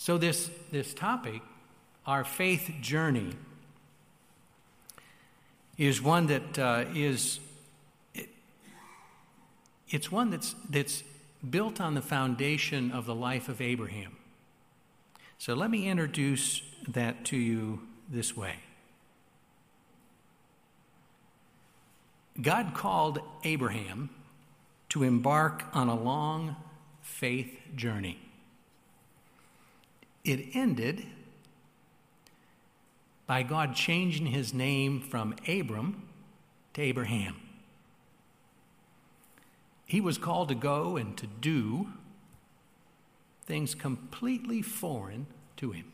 So, this, this topic, our faith journey, is one that uh, is it, it's one that's, that's built on the foundation of the life of Abraham. So, let me introduce that to you this way. God called Abraham to embark on a long faith journey. It ended by God changing his name from Abram to Abraham. He was called to go and to do things completely foreign to him.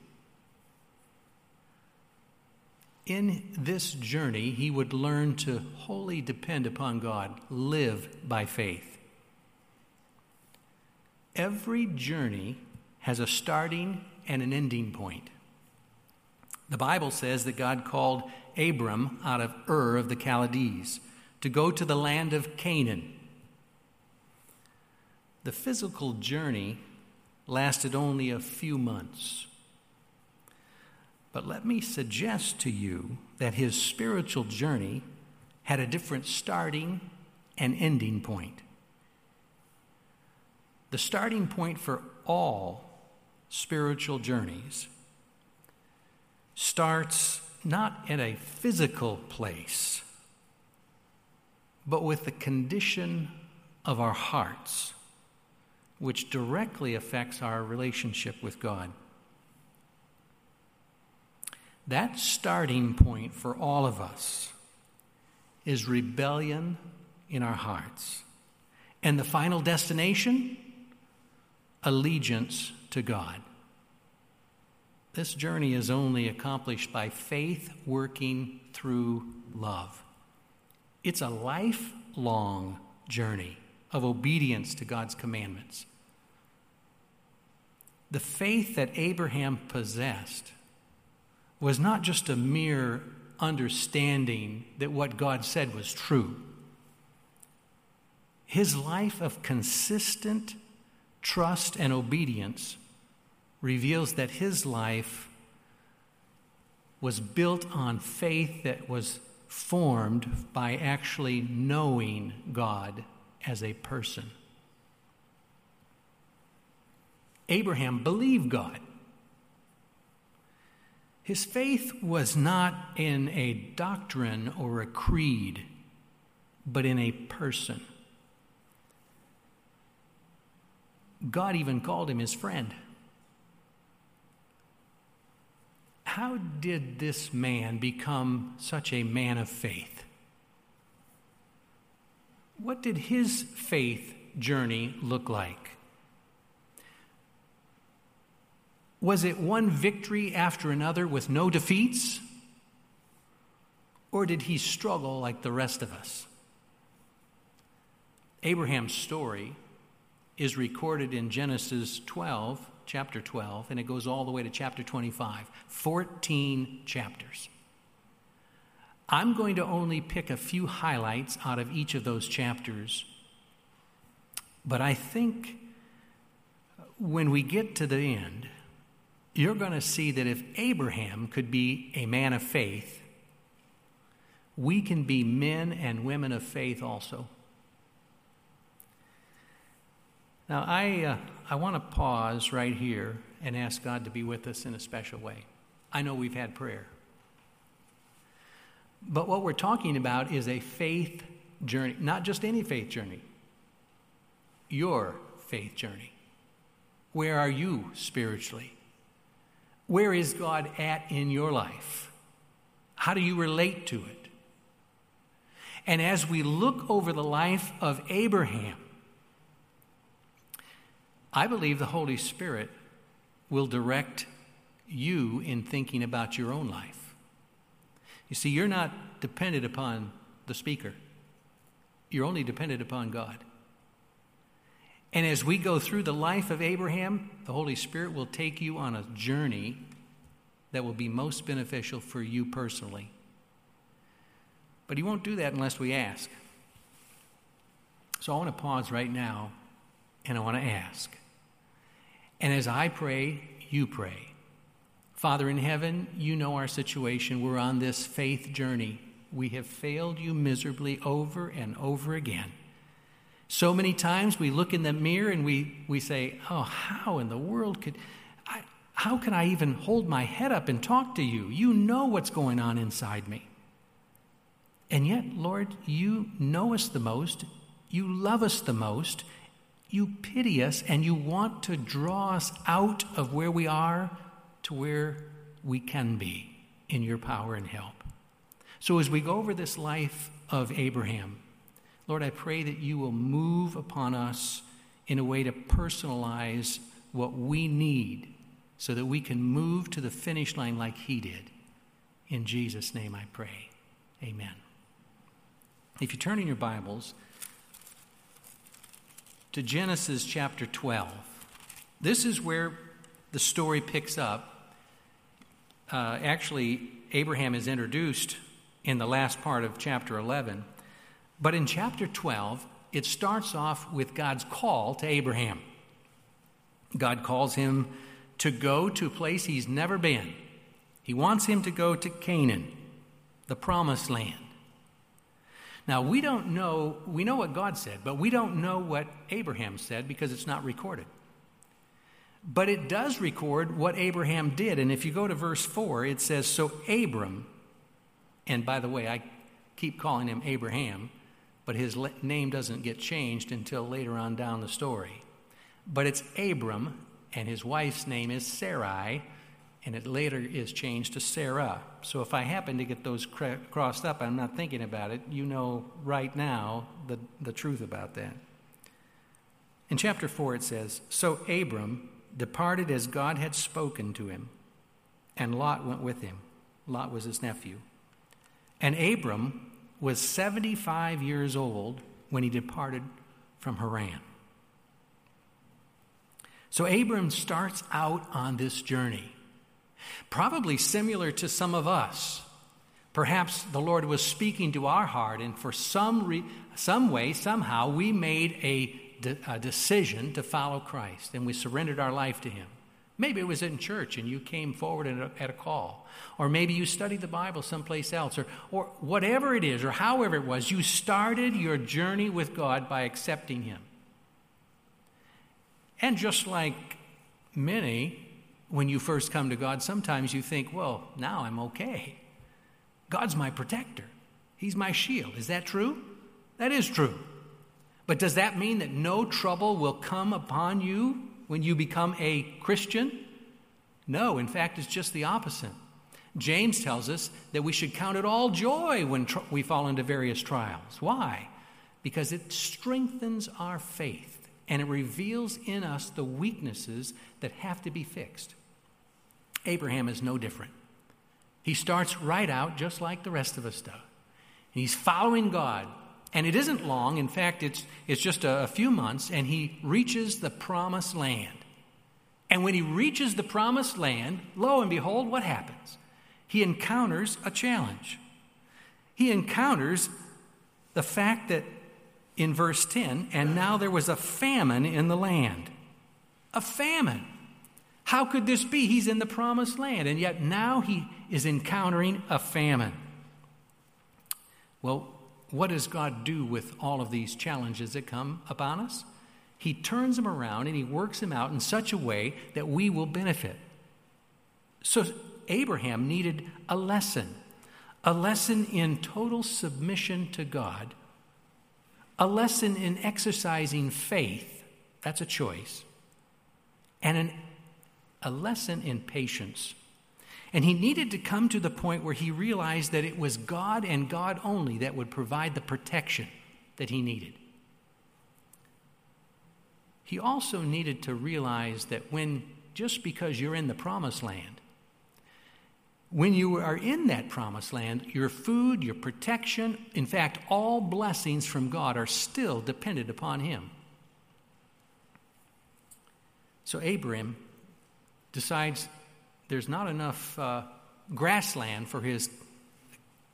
In this journey, he would learn to wholly depend upon God, live by faith. Every journey has a starting and an ending point. The Bible says that God called Abram out of Ur of the Chaldees to go to the land of Canaan. The physical journey lasted only a few months. But let me suggest to you that his spiritual journey had a different starting and ending point. The starting point for all spiritual journeys starts not in a physical place, but with the condition of our hearts, which directly affects our relationship with God. That starting point for all of us is rebellion in our hearts. And the final destination? Allegiance to God. This journey is only accomplished by faith working through love. It's a lifelong journey of obedience to God's commandments. The faith that Abraham possessed was not just a mere understanding that what God said was true. His life of consistent trust and obedience reveals that his life was built on faith that was formed by actually knowing God as a person. Abraham believed God. His faith was not in a doctrine or a creed, but in a person. God even called him his friend. How did this man become such a man of faith? What did his faith journey look like? Was it one victory after another with no defeats? Or did he struggle like the rest of us? Abraham's story is recorded in Genesis 12, chapter 12, and it goes all the way to chapter 25 14 chapters. I'm going to only pick a few highlights out of each of those chapters, but I think when we get to the end, you're going to see that if Abraham could be a man of faith, we can be men and women of faith also. Now, I, uh, I want to pause right here and ask God to be with us in a special way. I know we've had prayer. But what we're talking about is a faith journey, not just any faith journey, your faith journey. Where are you spiritually? Where is God at in your life? How do you relate to it? And as we look over the life of Abraham, I believe the Holy Spirit will direct you in thinking about your own life. You see, you're not dependent upon the speaker, you're only dependent upon God. And as we go through the life of Abraham, the Holy Spirit will take you on a journey that will be most beneficial for you personally. But He won't do that unless we ask. So I want to pause right now and I want to ask and as I pray, you pray. Father in heaven, you know our situation. We're on this faith journey. We have failed you miserably over and over again. So many times we look in the mirror and we, we say, Oh, how in the world could I, how can I even hold my head up and talk to you? You know what's going on inside me. And yet, Lord, you know us the most, you love us the most, you pity us, and you want to draw us out of where we are to where we can be in your power and help. So, as we go over this life of Abraham, Lord, I pray that you will move upon us in a way to personalize what we need so that we can move to the finish line like he did. In Jesus' name I pray. Amen. If you turn in your Bibles to Genesis chapter 12, this is where the story picks up. Uh, actually, Abraham is introduced in the last part of chapter 11. But in chapter 12, it starts off with God's call to Abraham. God calls him to go to a place he's never been. He wants him to go to Canaan, the promised land. Now, we don't know, we know what God said, but we don't know what Abraham said because it's not recorded. But it does record what Abraham did. And if you go to verse 4, it says, So Abram, and by the way, I keep calling him Abraham, but his name doesn't get changed until later on down the story. But it's Abram, and his wife's name is Sarai, and it later is changed to Sarah. So if I happen to get those crossed up, I'm not thinking about it. You know right now the, the truth about that. In chapter 4, it says So Abram departed as God had spoken to him, and Lot went with him. Lot was his nephew. And Abram was 75 years old when he departed from Haran. So Abram starts out on this journey, probably similar to some of us. Perhaps the Lord was speaking to our heart, and for some, re- some way, somehow, we made a, de- a decision to follow Christ and we surrendered our life to Him. Maybe it was in church and you came forward at a, at a, call. Or maybe you studied the Bible someplace else. Or, or whatever it is, or however it was, you started your journey with God by accepting Him. And just like many, when you first come to God, sometimes you think, well, now I'm okay. God's my protector, He's my shield. Is that true? That is true. But does that mean that no trouble will come upon you when you become a Christian? No, in fact, it's just the opposite. James tells us that we should count it all joy when tr- we fall into various trials. Why? Because it strengthens our faith and it reveals in us the weaknesses that have to be fixed. Abraham is no different. He starts right out just like the rest of us do. And he's following God and it isn't long. In fact, it's, it's just a, a few months, and he reaches the promised land. And when he reaches the promised land, lo and behold, what happens? He encounters a challenge. He encounters the fact that in verse 10, and now there was a famine in the land. A famine. How could this be? He's in the promised land, and yet now he is encountering a famine. Well, what does God do with all of these challenges that come upon us? He turns them around and he works them out in such a way that we will benefit. So Abraham needed a lesson, a lesson in total submission to God, a lesson in exercising faith, that's a choice, and an, a lesson in patience. And he needed to come to the point where he realized that it was God and God only that would provide the protection that he needed. He also needed to realize that when, just because you're in the promised land, when you are in that promised land, your food, your protection, in fact, all blessings from God are still dependent upon Him. So Abram decides there's not enough uh, grassland for his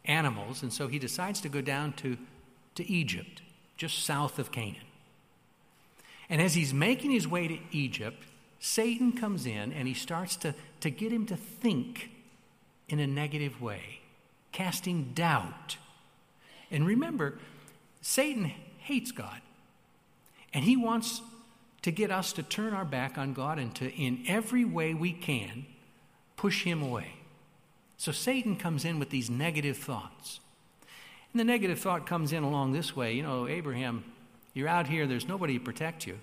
animals, and so he decides to go down to, to Egypt, just south of Canaan. And as he's making his way to Egypt, Satan comes in and he starts to, to get him to think in a negative way, casting doubt. And remember, Satan hates God. And he wants to get us to turn our back on God and to, in every way we can, push him away. So Satan comes in with these negative thoughts. And the negative thought comes in along this way you know, Abraham, you're out here, there's nobody to protect you.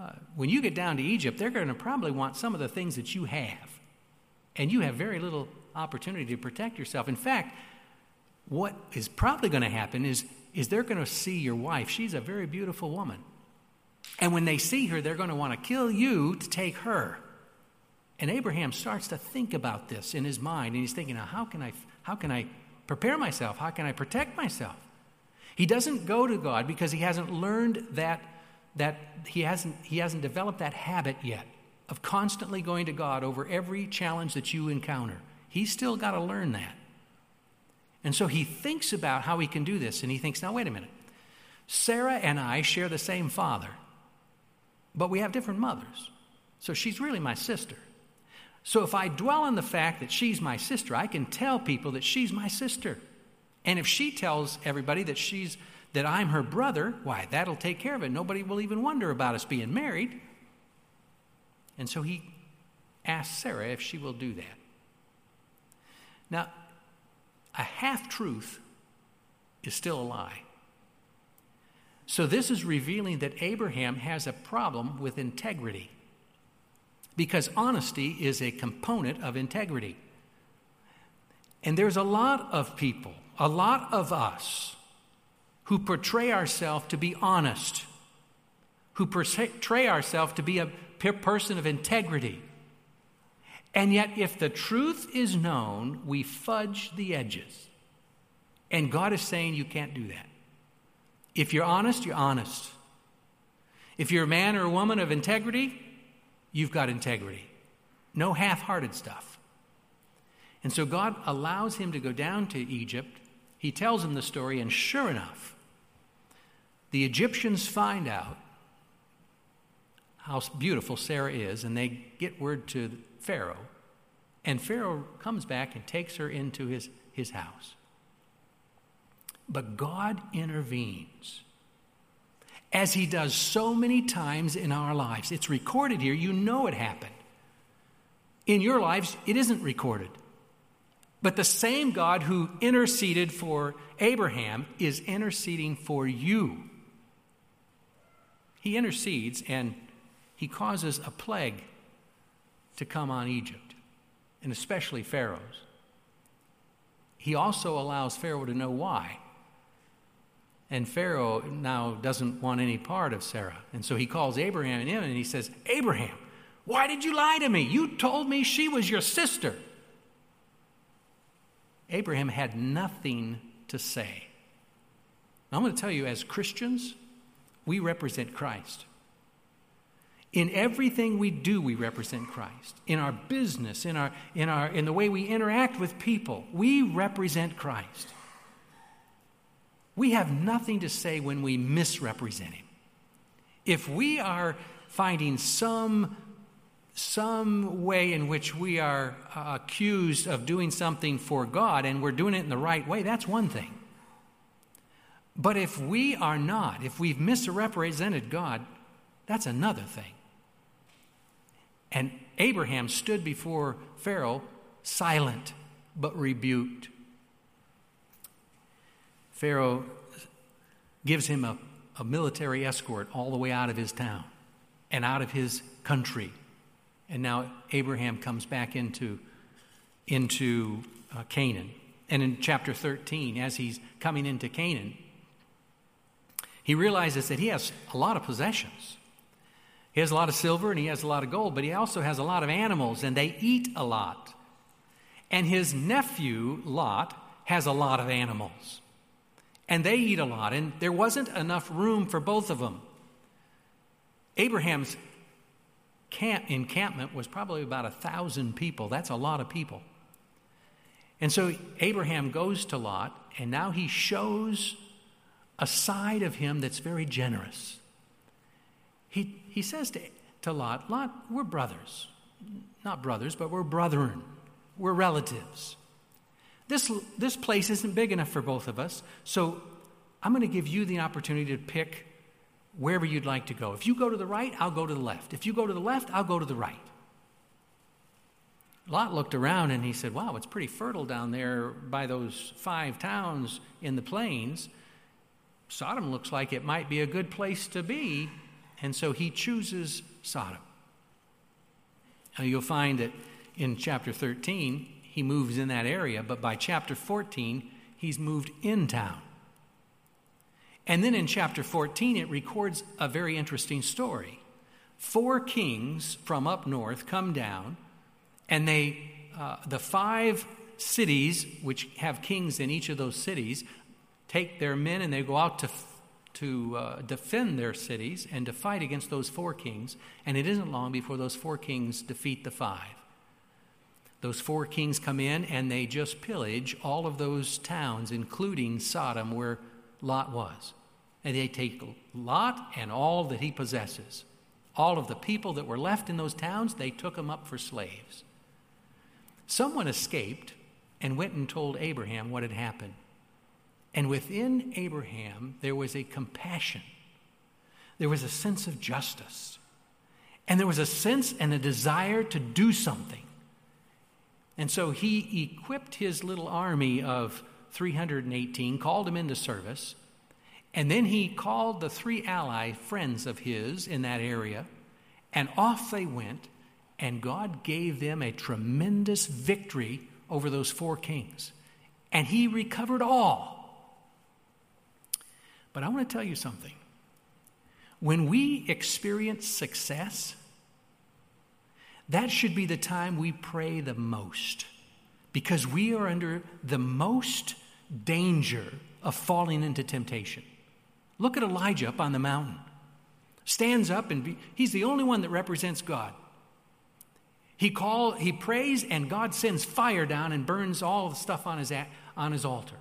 Uh, when you get down to Egypt, they're going to probably want some of the things that you have. And you have very little opportunity to protect yourself. In fact, what is probably going to happen is, is they're going to see your wife. She's a very beautiful woman. And when they see her, they're going to want to kill you to take her. And Abraham starts to think about this in his mind, and he's thinking, how can I, how can I prepare myself? How can I protect myself? He doesn't go to God because he hasn't learned that, that he, hasn't, he hasn't developed that habit yet of constantly going to God over every challenge that you encounter. He's still got to learn that. And so he thinks about how he can do this, and he thinks, now, wait a minute. Sarah and I share the same father, but we have different mothers. So she's really my sister. So if I dwell on the fact that she's my sister, I can tell people that she's my sister. And if she tells everybody that she's that I'm her brother, why, that'll take care of it. Nobody will even wonder about us being married. And so he asks Sarah if she will do that. Now, a half truth is still a lie. So, this is revealing that Abraham has a problem with integrity because honesty is a component of integrity. And there's a lot of people, a lot of us, who portray ourselves to be honest, who portray ourselves to be a person of integrity. And yet, if the truth is known, we fudge the edges. And God is saying you can't do that. If you're honest, you're honest. If you're a man or a woman of integrity, you've got integrity. No half hearted stuff. And so God allows him to go down to Egypt. He tells him the story, and sure enough, the Egyptians find out how beautiful Sarah is, and they get word to Pharaoh. And Pharaoh comes back and takes her into his, his house. But God intervenes as he does so many times in our lives. It's recorded here, you know it happened. In your lives, it isn't recorded. But the same God who interceded for Abraham is interceding for you. He intercedes and he causes a plague to come on Egypt, and especially Pharaoh's. He also allows Pharaoh to know why. And Pharaoh now doesn't want any part of Sarah. And so he calls Abraham in and he says, Abraham, why did you lie to me? You told me she was your sister. Abraham had nothing to say. Now, I'm going to tell you, as Christians, we represent Christ. In everything we do, we represent Christ. In our business, in, our, in, our, in the way we interact with people, we represent Christ. We have nothing to say when we misrepresent Him. If we are finding some, some way in which we are uh, accused of doing something for God and we're doing it in the right way, that's one thing. But if we are not, if we've misrepresented God, that's another thing. And Abraham stood before Pharaoh silent but rebuked. Pharaoh gives him a, a military escort all the way out of his town and out of his country. And now Abraham comes back into, into uh, Canaan. And in chapter 13, as he's coming into Canaan, he realizes that he has a lot of possessions. He has a lot of silver and he has a lot of gold, but he also has a lot of animals and they eat a lot. And his nephew, Lot, has a lot of animals and they eat a lot, and there wasn't enough room for both of them. Abraham's camp encampment was probably about a thousand people. That's a lot of people. And so Abraham goes to Lot, and now he shows a side of him that's very generous. He, he says to, to Lot, Lot, we're brothers. Not brothers, but we're brethren. We're relatives. This, this place isn't big enough for both of us, so I'm going to give you the opportunity to pick wherever you'd like to go. If you go to the right, I'll go to the left. If you go to the left, I'll go to the right. Lot looked around and he said, Wow, it's pretty fertile down there by those five towns in the plains. Sodom looks like it might be a good place to be. And so he chooses Sodom. Now you'll find that in chapter 13, he moves in that area, but by chapter 14, he's moved in town. And then in chapter 14, it records a very interesting story. Four kings from up north come down, and they, uh, the five cities, which have kings in each of those cities, take their men and they go out to, to uh, defend their cities and to fight against those four kings. And it isn't long before those four kings defeat the five. Those four kings come in and they just pillage all of those towns, including Sodom, where Lot was. And they take Lot and all that he possesses. All of the people that were left in those towns, they took them up for slaves. Someone escaped and went and told Abraham what had happened. And within Abraham, there was a compassion, there was a sense of justice, and there was a sense and a desire to do something. And so he equipped his little army of 318, called them into service, and then he called the three ally friends of his in that area, and off they went, and God gave them a tremendous victory over those four kings. And he recovered all. But I want to tell you something. When we experience success, that should be the time we pray the most because we are under the most danger of falling into temptation. Look at Elijah up on the mountain. Stands up and be, he's the only one that represents God. He call, he prays and God sends fire down and burns all the stuff on his, on his altar.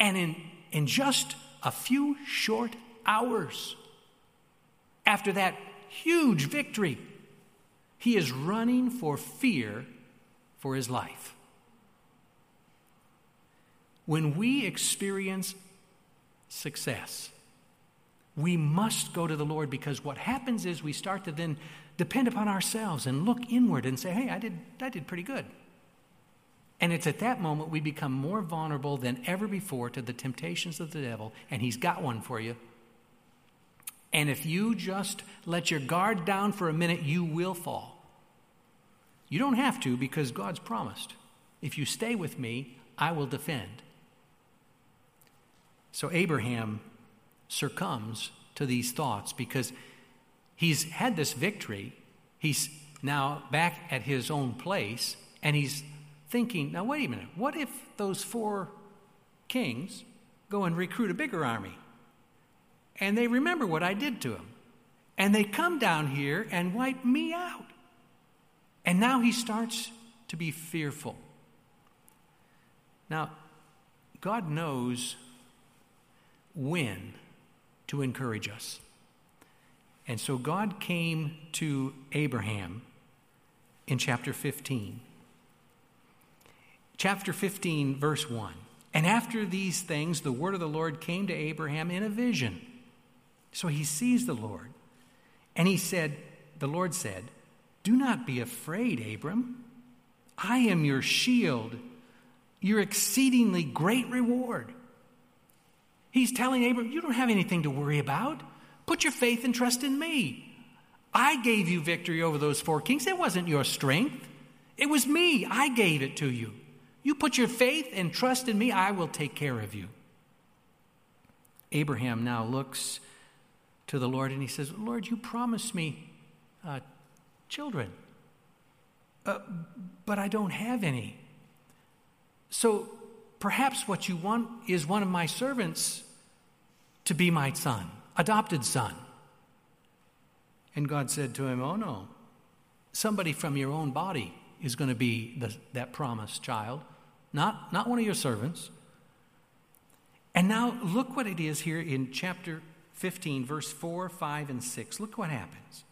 And in, in just a few short hours after that huge victory, he is running for fear for his life. When we experience success, we must go to the Lord because what happens is we start to then depend upon ourselves and look inward and say, hey, I did, I did pretty good. And it's at that moment we become more vulnerable than ever before to the temptations of the devil, and he's got one for you. And if you just let your guard down for a minute, you will fall. You don't have to because God's promised. If you stay with me, I will defend. So Abraham succumbs to these thoughts because he's had this victory. He's now back at his own place and he's thinking, now wait a minute, what if those four kings go and recruit a bigger army? And they remember what I did to them. And they come down here and wipe me out. And now he starts to be fearful. Now, God knows when to encourage us. And so God came to Abraham in chapter 15. Chapter 15, verse 1. And after these things, the word of the Lord came to Abraham in a vision. So he sees the Lord. And he said, The Lord said, do not be afraid, Abram. I am your shield, your exceedingly great reward. He's telling Abram, You don't have anything to worry about. Put your faith and trust in me. I gave you victory over those four kings. It wasn't your strength, it was me. I gave it to you. You put your faith and trust in me, I will take care of you. Abraham now looks to the Lord and he says, Lord, you promised me uh, children. Uh, but I don't have any. So perhaps what you want is one of my servants to be my son, adopted son. And God said to him, Oh no, somebody from your own body is going to be the, that promised child, not, not one of your servants. And now look what it is here in chapter 15, verse 4, 5, and 6. Look what happens.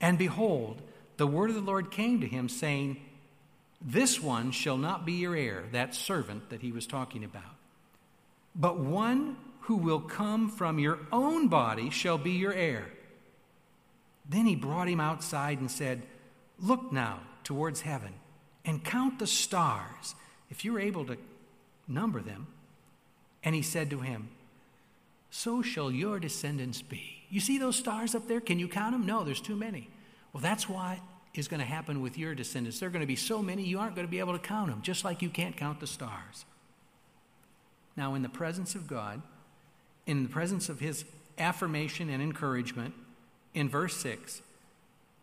And behold, the word of the Lord came to him, saying, This one shall not be your heir, that servant that he was talking about, but one who will come from your own body shall be your heir. Then he brought him outside and said, Look now towards heaven and count the stars, if you're able to number them. And he said to him, So shall your descendants be. You see those stars up there? Can you count them? No, there's too many. Well, that's what is going to happen with your descendants. There are going to be so many, you aren't going to be able to count them, just like you can't count the stars. Now, in the presence of God, in the presence of his affirmation and encouragement, in verse 6,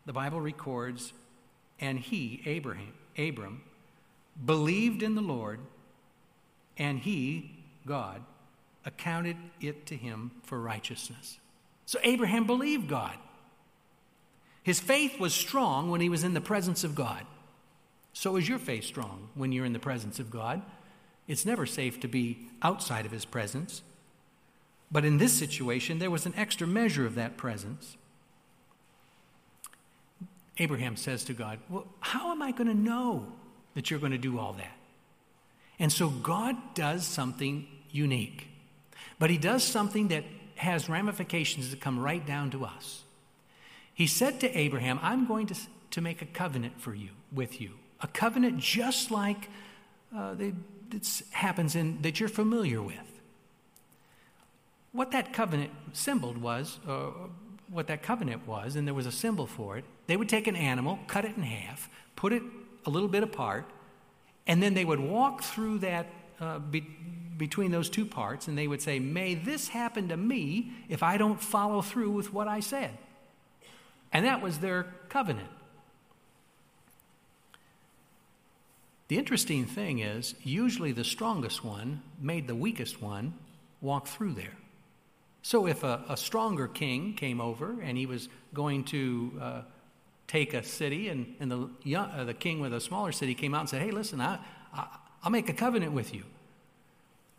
the Bible records, and he, Abraham, Abram, believed in the Lord, and he, God, accounted it to him for righteousness. So Abraham believed God. His faith was strong when he was in the presence of God. So is your faith strong when you're in the presence of God. It's never safe to be outside of his presence. But in this situation, there was an extra measure of that presence. Abraham says to God, Well, how am I going to know that you're going to do all that? And so God does something unique. But he does something that has ramifications that come right down to us. He said to Abraham, I'm going to, to make a covenant for you, with you. A covenant just like uh, that happens in, that you're familiar with. What that covenant symboled was, uh, what that covenant was, and there was a symbol for it, they would take an animal, cut it in half, put it a little bit apart, and then they would walk through that uh, be, between those two parts, and they would say, May this happen to me if I don't follow through with what I said. And that was their covenant. The interesting thing is, usually the strongest one made the weakest one walk through there. So if a, a stronger king came over and he was going to uh, take a city, and, and the, young, uh, the king with a smaller city came out and said, Hey, listen, I, I, I'll make a covenant with you.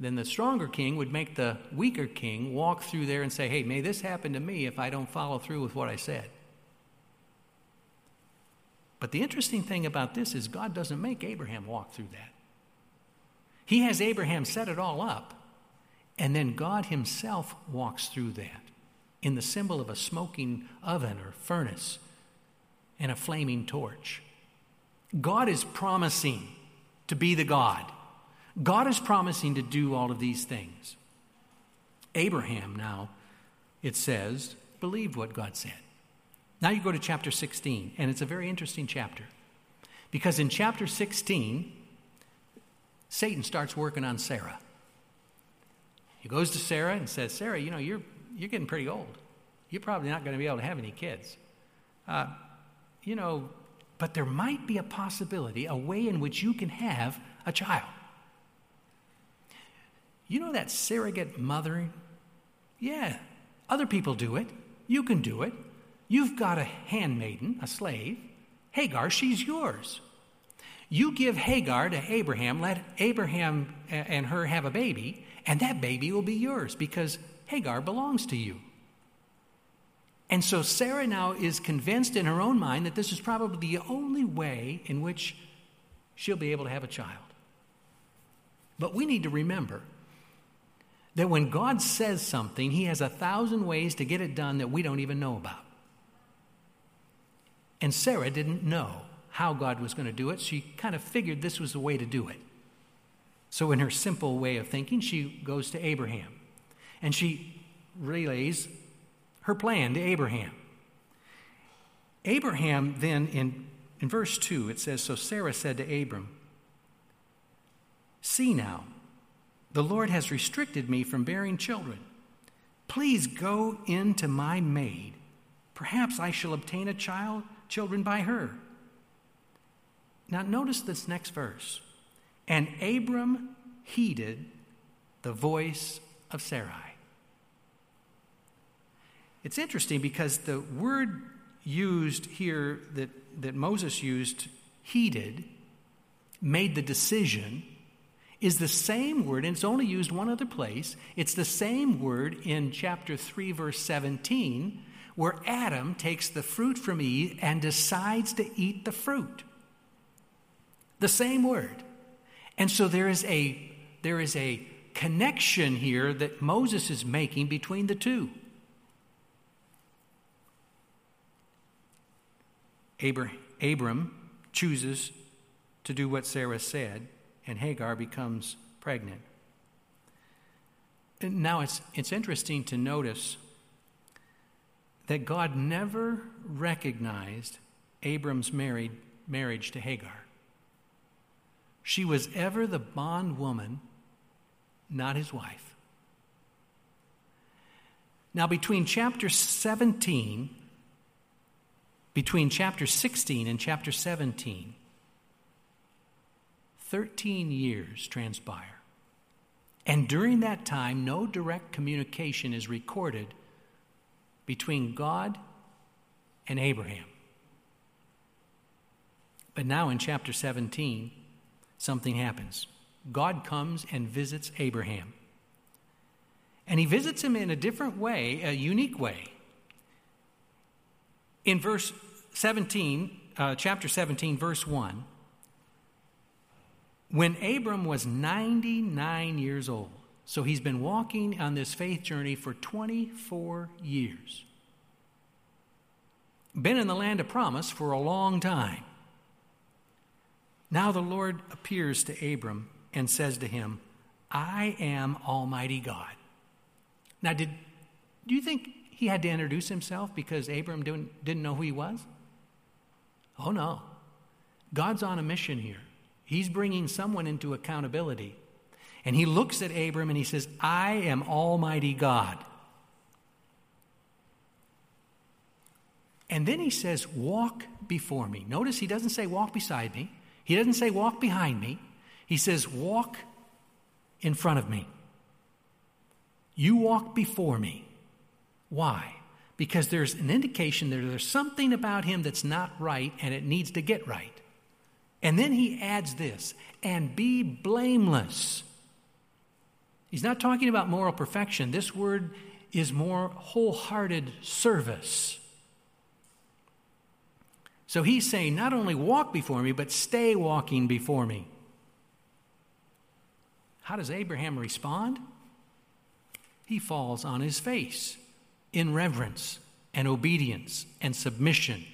Then the stronger king would make the weaker king walk through there and say, Hey, may this happen to me if I don't follow through with what I said. But the interesting thing about this is God doesn't make Abraham walk through that. He has Abraham set it all up and then God Himself walks through that in the symbol of a smoking oven or furnace and a flaming torch. God is promising to be the God. God is promising to do all of these things. Abraham, now, it says, believed what God said. Now you go to chapter 16, and it's a very interesting chapter. Because in chapter 16, Satan starts working on Sarah. He goes to Sarah and says, Sarah, you know, you're, you're getting pretty old. You're probably not going to be able to have any kids. Uh, you know, but there might be a possibility, a way in which you can have a child. You know that surrogate mothering? Yeah, other people do it. You can do it. You've got a handmaiden, a slave. Hagar, she's yours. You give Hagar to Abraham, let Abraham and her have a baby, and that baby will be yours because Hagar belongs to you. And so Sarah now is convinced in her own mind that this is probably the only way in which she'll be able to have a child. But we need to remember that when God says something, He has a thousand ways to get it done that we don't even know about. And Sarah didn't know how God was going to do it. She kind of figured this was the way to do it. So, in her simple way of thinking, she goes to Abraham and she relays her plan to Abraham. Abraham then, in, in verse 2, it says So Sarah said to Abram, See now, the Lord has restricted me from bearing children. Please go in to my maid. Perhaps I shall obtain a child, children by her. Now, notice this next verse. And Abram heeded the voice of Sarai. It's interesting because the word used here that, that Moses used, heeded, made the decision, is the same word, and it's only used one other place. It's the same word in chapter 3, verse 17, where Adam takes the fruit from Eve and decides to eat the fruit. The same word. And so there is a, there is a connection here that Moses is making between the two. Abram chooses to do what Sarah said, and Hagar becomes pregnant. Now it's, it's interesting to notice that God never recognized Abram's married, marriage to Hagar. She was ever the bondwoman, not his wife. Now, between chapter 17, between chapter 16 and chapter 17, 13 years transpire. And during that time, no direct communication is recorded between God and Abraham. But now in chapter 17, something happens. God comes and visits Abraham. And he visits him in a different way, a unique way. In verse 17, uh, chapter 17, verse 1, when Abram was 99 years old, so he's been walking on this faith journey for 24 years, been in the land of promise for a long time. Now the Lord appears to Abram and says to him, I am Almighty God. Now, did, do you think he had to introduce himself because Abram didn't, didn't know who he was? Oh, no. God's on a mission here. He's bringing someone into accountability. And he looks at Abram and he says, I am Almighty God. And then he says, Walk before me. Notice he doesn't say, Walk beside me. He doesn't say, Walk behind me. He says, Walk in front of me. You walk before me. Why? Because there's an indication that there's something about him that's not right and it needs to get right. And then he adds this and be blameless. He's not talking about moral perfection. This word is more wholehearted service. So he's saying, not only walk before me, but stay walking before me. How does Abraham respond? He falls on his face in reverence and obedience and submission.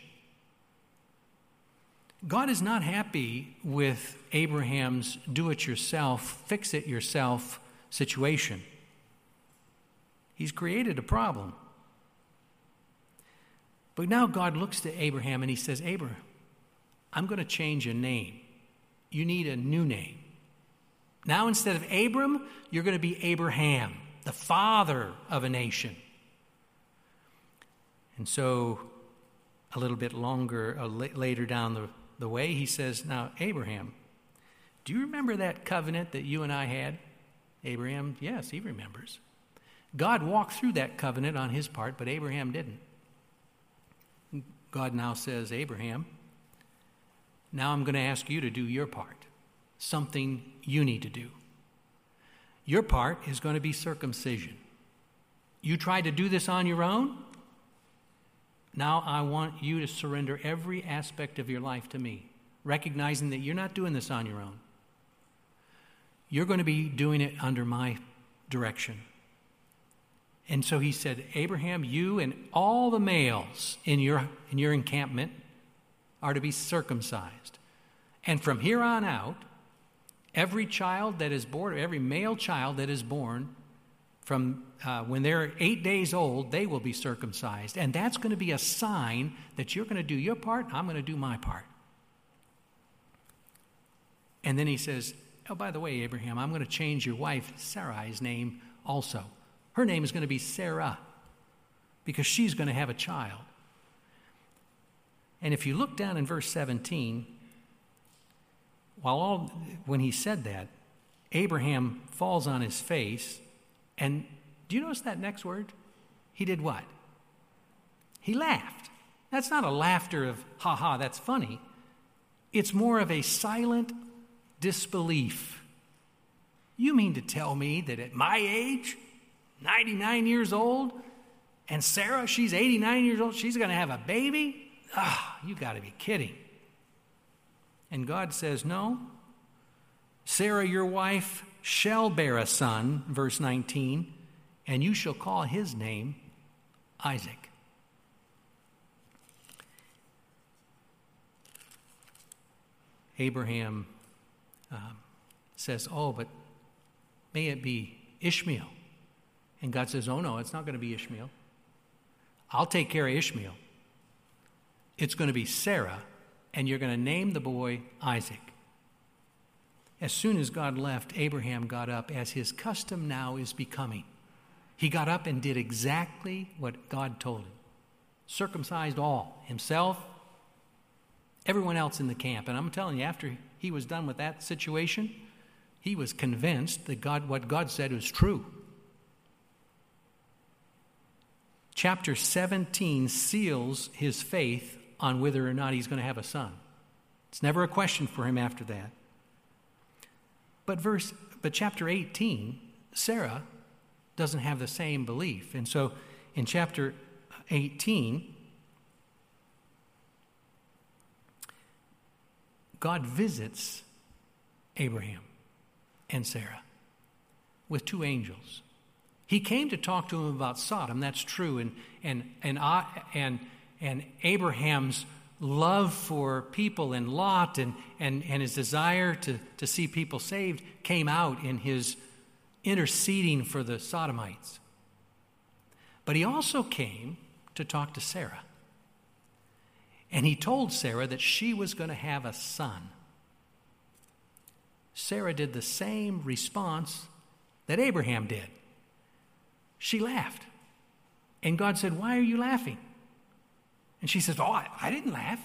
God is not happy with Abraham's do it yourself, fix it yourself situation. He's created a problem. But now God looks to Abraham and he says, Abraham, I'm going to change your name. You need a new name. Now, instead of Abram, you're going to be Abraham, the father of a nation. And so, a little bit longer, uh, later down the the way, he says, Now, Abraham, do you remember that covenant that you and I had? Abraham, yes, he remembers. God walked through that covenant on his part, but Abraham didn't. God now says, Abraham, now I'm going to ask you to do your part, something you need to do. Your part is going to be circumcision. You tried to do this on your own, now I want you to surrender every aspect of your life to me, recognizing that you're not doing this on your own. You're going to be doing it under my direction. And so he said, Abraham, you and all the males in your, in your encampment are to be circumcised. And from here on out, every child that is born, every male child that is born, from uh, when they're eight days old, they will be circumcised. And that's going to be a sign that you're going to do your part, I'm going to do my part. And then he says, Oh, by the way, Abraham, I'm going to change your wife Sarai's name also. Her name is going to be Sarah because she's going to have a child. And if you look down in verse 17, while all, when he said that, Abraham falls on his face and do you notice that next word? He did what? He laughed. That's not a laughter of, ha ha, that's funny. It's more of a silent disbelief. You mean to tell me that at my age, 99 years old, And Sarah, she's 89 years old, she's going to have a baby? Ah, you got to be kidding. And God says, No. Sarah, your wife, shall bear a son, verse 19, and you shall call his name Isaac. Abraham um, says, Oh, but may it be Ishmael. And God says, Oh, no, it's not going to be Ishmael. I'll take care of Ishmael. It's going to be Sarah, and you're going to name the boy Isaac. As soon as God left, Abraham got up, as his custom now is becoming. He got up and did exactly what God told him circumcised all himself, everyone else in the camp. And I'm telling you, after he was done with that situation, he was convinced that God, what God said was true. Chapter 17 seals his faith on whether or not he's going to have a son. It's never a question for him after that. But verse but chapter 18, Sarah doesn't have the same belief. And so in chapter 18, God visits Abraham and Sarah with two angels. He came to talk to him about Sodom, that's true, and, and, and, and, and Abraham's love for people and Lot and, and, and his desire to, to see people saved came out in his interceding for the Sodomites. But he also came to talk to Sarah. And he told Sarah that she was going to have a son. Sarah did the same response that Abraham did. She laughed. And God said, Why are you laughing? And she says, Oh, I, I didn't laugh.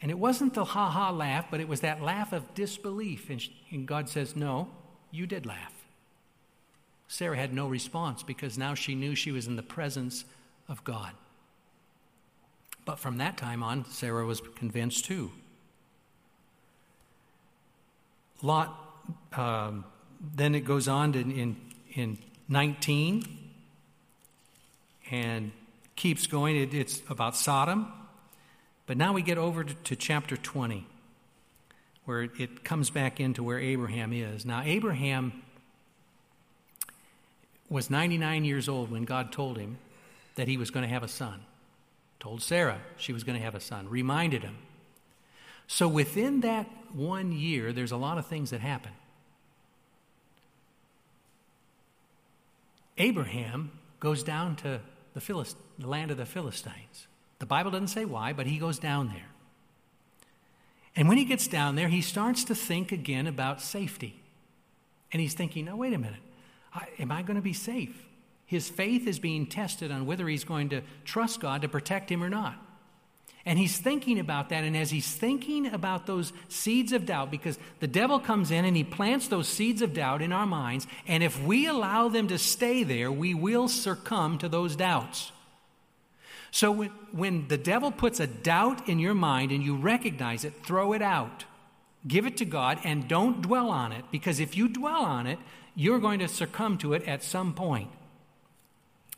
And it wasn't the ha ha laugh, but it was that laugh of disbelief. And, she, and God says, No, you did laugh. Sarah had no response because now she knew she was in the presence of God. But from that time on, Sarah was convinced too. Lot, um, then it goes on to, in, in 19 and keeps going. It, it's about Sodom. But now we get over to, to chapter 20, where it, it comes back into where Abraham is. Now, Abraham was 99 years old when God told him that he was going to have a son told Sarah she was going to have a son, reminded him. So within that one year, there's a lot of things that happen. Abraham goes down to the, Philist- the land of the Philistines. The Bible doesn't say why, but he goes down there. And when he gets down there, he starts to think again about safety. And he's thinking, no, wait a minute. I, am I going to be safe? His faith is being tested on whether he's going to trust God to protect him or not. And he's thinking about that. And as he's thinking about those seeds of doubt, because the devil comes in and he plants those seeds of doubt in our minds, and if we allow them to stay there, we will succumb to those doubts. So when, when the devil puts a doubt in your mind and you recognize it, throw it out. Give it to God and don't dwell on it, because if you dwell on it, you're going to succumb to it at some point.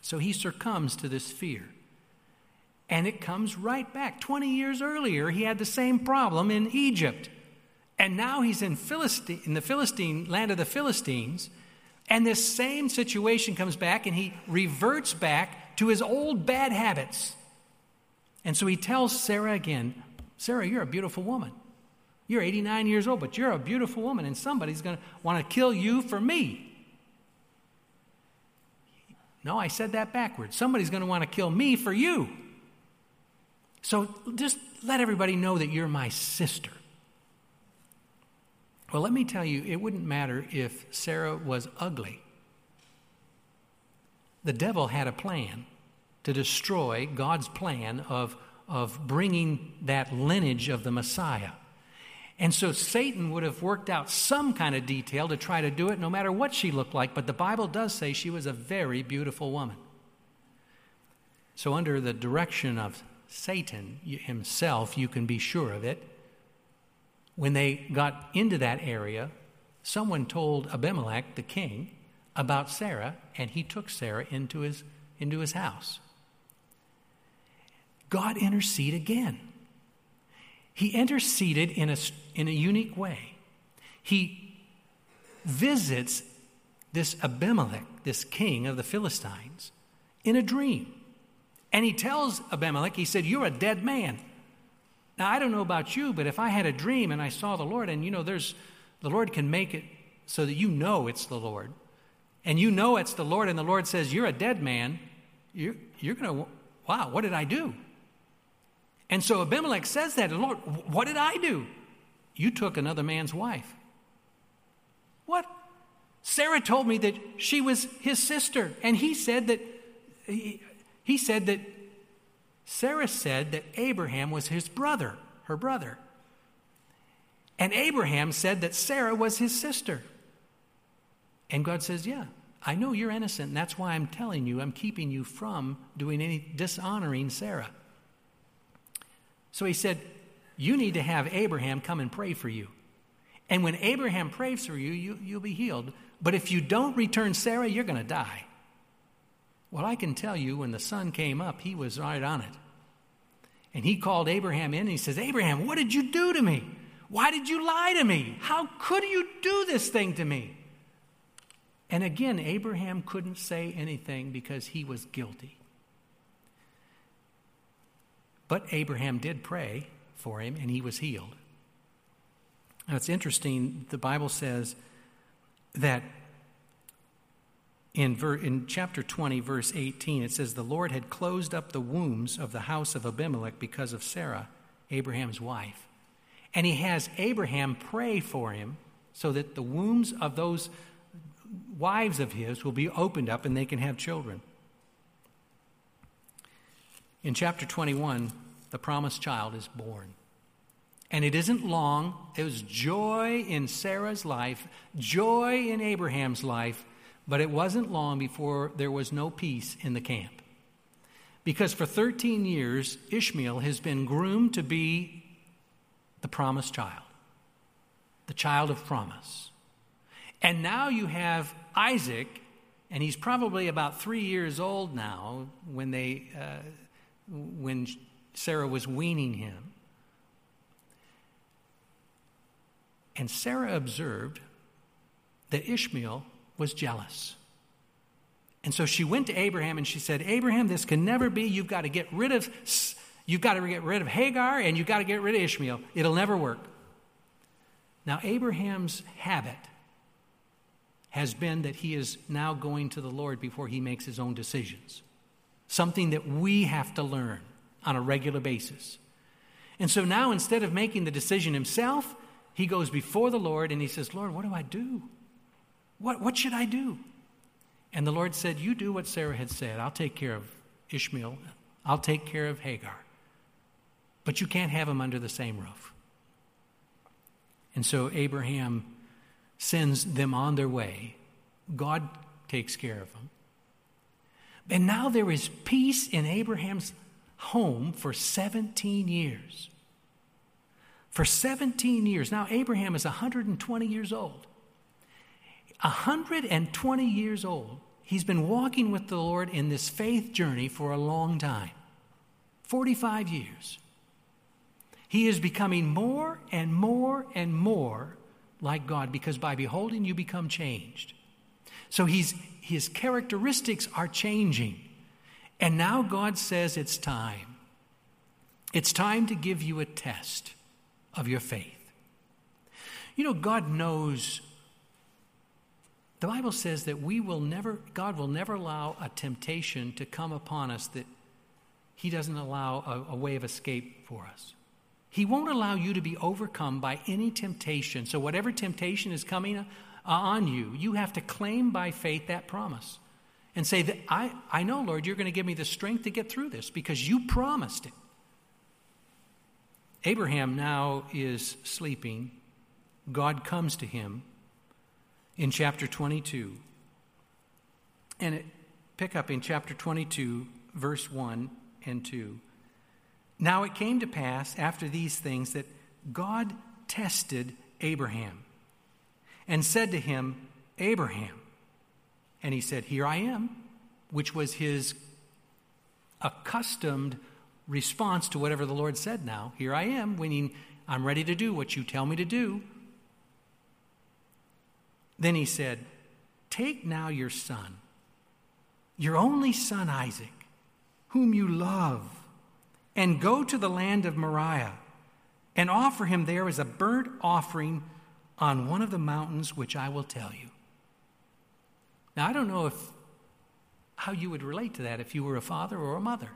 So he succumbs to this fear. And it comes right back. 20 years earlier, he had the same problem in Egypt. And now he's in, Philistine, in the Philistine land of the Philistines. And this same situation comes back, and he reverts back to his old bad habits. And so he tells Sarah again Sarah, you're a beautiful woman. You're 89 years old, but you're a beautiful woman, and somebody's going to want to kill you for me. No, I said that backwards. Somebody's going to want to kill me for you. So just let everybody know that you're my sister. Well, let me tell you, it wouldn't matter if Sarah was ugly. The devil had a plan to destroy God's plan of, of bringing that lineage of the Messiah. And so Satan would have worked out some kind of detail to try to do it, no matter what she looked like. But the Bible does say she was a very beautiful woman. So, under the direction of Satan himself, you can be sure of it. When they got into that area, someone told Abimelech, the king, about Sarah, and he took Sarah into his, into his house. God intercede again. He interceded in a, in a unique way. He visits this Abimelech, this king of the Philistines, in a dream. And he tells Abimelech, he said, You're a dead man. Now, I don't know about you, but if I had a dream and I saw the Lord, and you know, there's the Lord can make it so that you know it's the Lord, and you know it's the Lord, and the Lord says, You're a dead man, you're, you're going to, wow, what did I do? And so Abimelech says that, Lord, what did I do? You took another man's wife. What? Sarah told me that she was his sister, and he said that he, he said that Sarah said that Abraham was his brother, her brother. And Abraham said that Sarah was his sister. And God says, Yeah, I know you're innocent, and that's why I'm telling you, I'm keeping you from doing any dishonoring Sarah. So he said, You need to have Abraham come and pray for you. And when Abraham prays for you, you you'll be healed. But if you don't return Sarah, you're going to die. Well, I can tell you when the sun came up, he was right on it. And he called Abraham in and he says, Abraham, what did you do to me? Why did you lie to me? How could you do this thing to me? And again, Abraham couldn't say anything because he was guilty. But Abraham did pray for him and he was healed. Now it's interesting, the Bible says that in, ver- in chapter 20, verse 18, it says, The Lord had closed up the wombs of the house of Abimelech because of Sarah, Abraham's wife. And he has Abraham pray for him so that the wombs of those wives of his will be opened up and they can have children. In chapter 21, the promised child is born. And it isn't long. It was joy in Sarah's life, joy in Abraham's life, but it wasn't long before there was no peace in the camp. Because for 13 years, Ishmael has been groomed to be the promised child, the child of promise. And now you have Isaac, and he's probably about three years old now when they. Uh, when Sarah was weaning him. And Sarah observed that Ishmael was jealous. And so she went to Abraham and she said, Abraham, this can never be. You've got to get rid of you've got to get rid of Hagar and you've got to get rid of Ishmael. It'll never work. Now Abraham's habit has been that he is now going to the Lord before he makes his own decisions something that we have to learn on a regular basis. And so now, instead of making the decision himself, he goes before the Lord and he says, Lord, what do I do? What, what should I do? And the Lord said, You do what Sarah had said. I'll take care of Ishmael, I'll take care of Hagar. But you can't have them under the same roof. And so Abraham sends them on their way. God takes care of them. And now there is peace in Abraham's home for 17 years. For 17 years. Now, Abraham is 120 years old. 120 years old. He's been walking with the Lord in this faith journey for a long time 45 years. He is becoming more and more and more like God because by beholding you become changed. So he's, his characteristics are changing. And now God says it's time. It's time to give you a test of your faith. You know, God knows. The Bible says that we will never, God will never allow a temptation to come upon us that He doesn't allow a, a way of escape for us. He won't allow you to be overcome by any temptation. So, whatever temptation is coming Uh, on you, you have to claim by faith that promise and say that I, I know, Lord, you're going to give me the strength to get through this because you promised it. Abraham now is sleeping. God comes to him in chapter 22. And it, pick up in chapter 22, verse 1 and 2. Now it came to pass after these things that God tested Abraham and said to him, Abraham. And he said, Here I am, which was his accustomed response to whatever the Lord said now. Here I am, meaning I'm ready to do what you tell me to do. Then he said, Take now your son, your only son Isaac, whom you love, and go to the land of Moriah and offer him there as a burnt offering on one of the mountains which I will tell you. Now, I don't know if how you would relate to that if you were a father or a mother.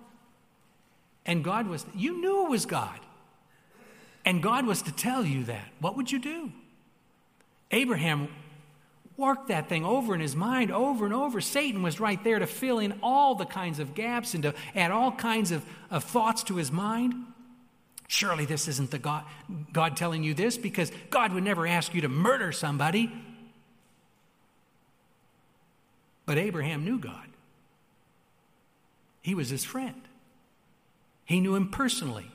And God was, you knew it was God. And God was to tell you that. What would you do? Abraham worked that thing over in his mind over and over. Satan was right there to fill in all the kinds of gaps and to add all kinds of, of thoughts to his mind. Surely this isn't the God, God telling you this because God would never ask you to murder somebody. But Abraham knew God. He was his friend. He knew him personally.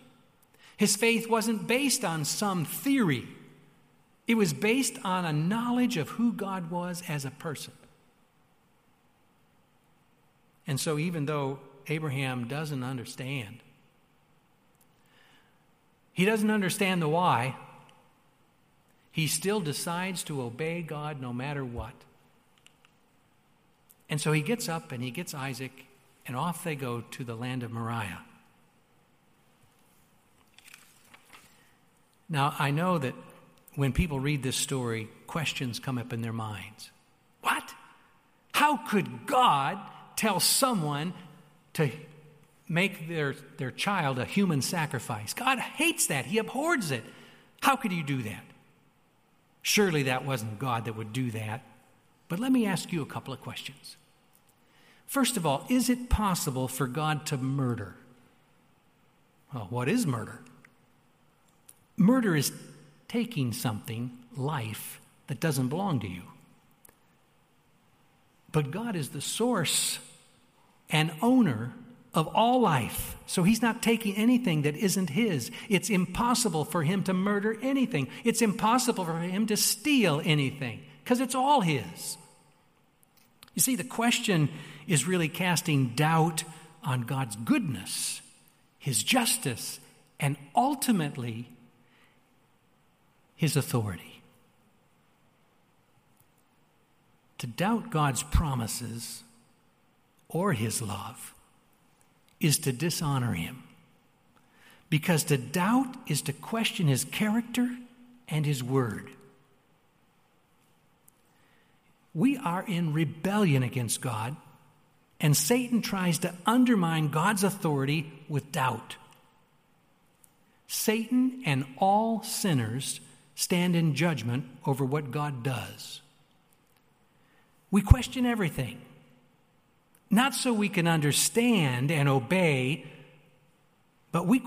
His faith wasn't based on some theory, it was based on a knowledge of who God was as a person. And so, even though Abraham doesn't understand, he doesn't understand the why, he still decides to obey God no matter what. And so he gets up and he gets Isaac, and off they go to the land of Moriah. Now, I know that when people read this story, questions come up in their minds. What? How could God tell someone to make their, their child a human sacrifice? God hates that. He abhors it. How could you do that? Surely that wasn't God that would do that. But let me ask you a couple of questions. First of all, is it possible for God to murder? Well, what is murder? Murder is taking something, life, that doesn't belong to you. But God is the source and owner of all life. So he's not taking anything that isn't his. It's impossible for him to murder anything. It's impossible for him to steal anything because it's all his. You see, the question is really casting doubt on God's goodness, his justice, and ultimately his authority. To doubt God's promises or his love is to dishonor him. Because to doubt is to question his character and his word. We are in rebellion against God, and Satan tries to undermine God's authority with doubt. Satan and all sinners stand in judgment over what God does. We question everything, not so we can understand and obey, but we,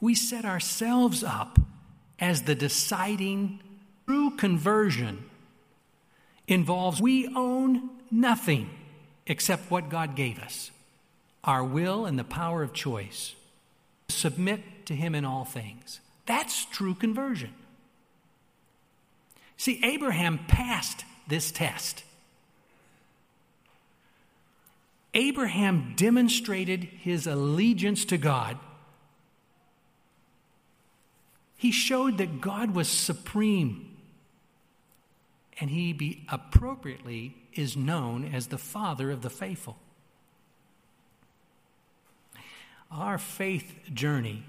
we set ourselves up as the deciding true conversion involves we own nothing except what God gave us our will and the power of choice. Submit to Him in all things. That's true conversion. See, Abraham passed this test. Abraham demonstrated his allegiance to God. He showed that God was supreme, and he appropriately is known as the father of the faithful. Our faith journey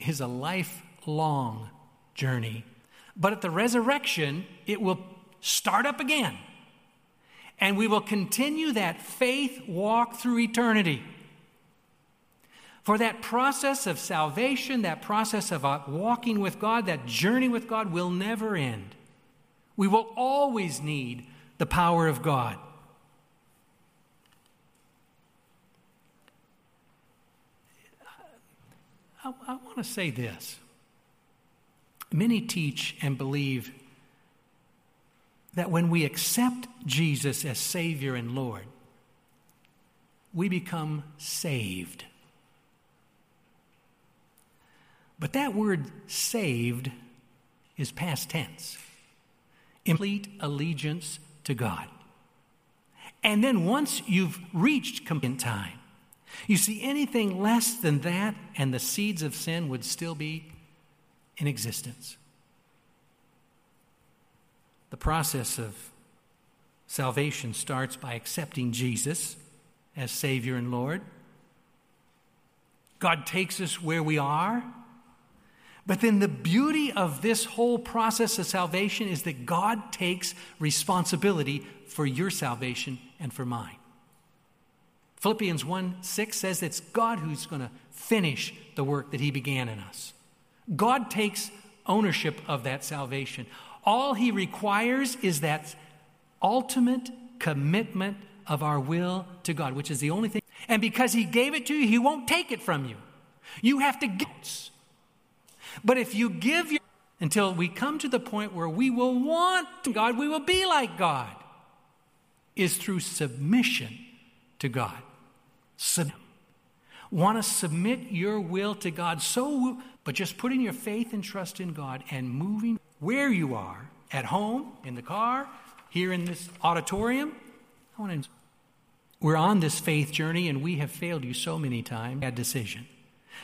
is a lifelong journey. But at the resurrection, it will start up again. And we will continue that faith walk through eternity. For that process of salvation, that process of uh, walking with God, that journey with God will never end. We will always need the power of God. I, I want to say this. Many teach and believe that when we accept Jesus as Savior and Lord, we become saved. But that word saved is past tense. Complete allegiance to God. And then once you've reached complete time, You see, anything less than that, and the seeds of sin would still be in existence. The process of salvation starts by accepting Jesus as Savior and Lord. God takes us where we are. But then the beauty of this whole process of salvation is that God takes responsibility for your salvation and for mine. Philippians 1 6 says it's God who's going to finish the work that He began in us. God takes ownership of that salvation. All He requires is that ultimate commitment of our will to God, which is the only thing. And because He gave it to you, He won't take it from you. You have to give. But if you give your, until we come to the point where we will want God, we will be like God, is through submission to God. Sub- want to submit your will to God so but just putting your faith and trust in God and moving where you are at home in the car here in this auditorium. I want to we're on this faith journey and we have failed you so many times. Bad decision.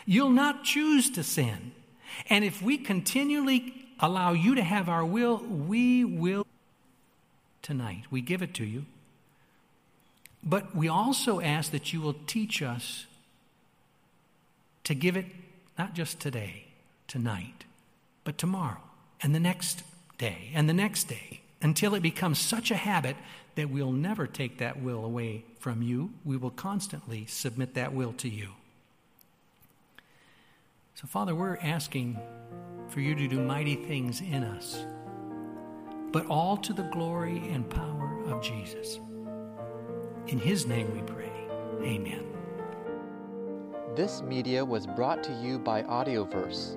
You'll not choose to sin. And if we continually allow you to have our will we will tonight. We give it to you. But we also ask that you will teach us to give it not just today, tonight, but tomorrow and the next day and the next day until it becomes such a habit that we'll never take that will away from you. We will constantly submit that will to you. So, Father, we're asking for you to do mighty things in us, but all to the glory and power of Jesus. In his name we pray. Amen. This media was brought to you by Audioverse,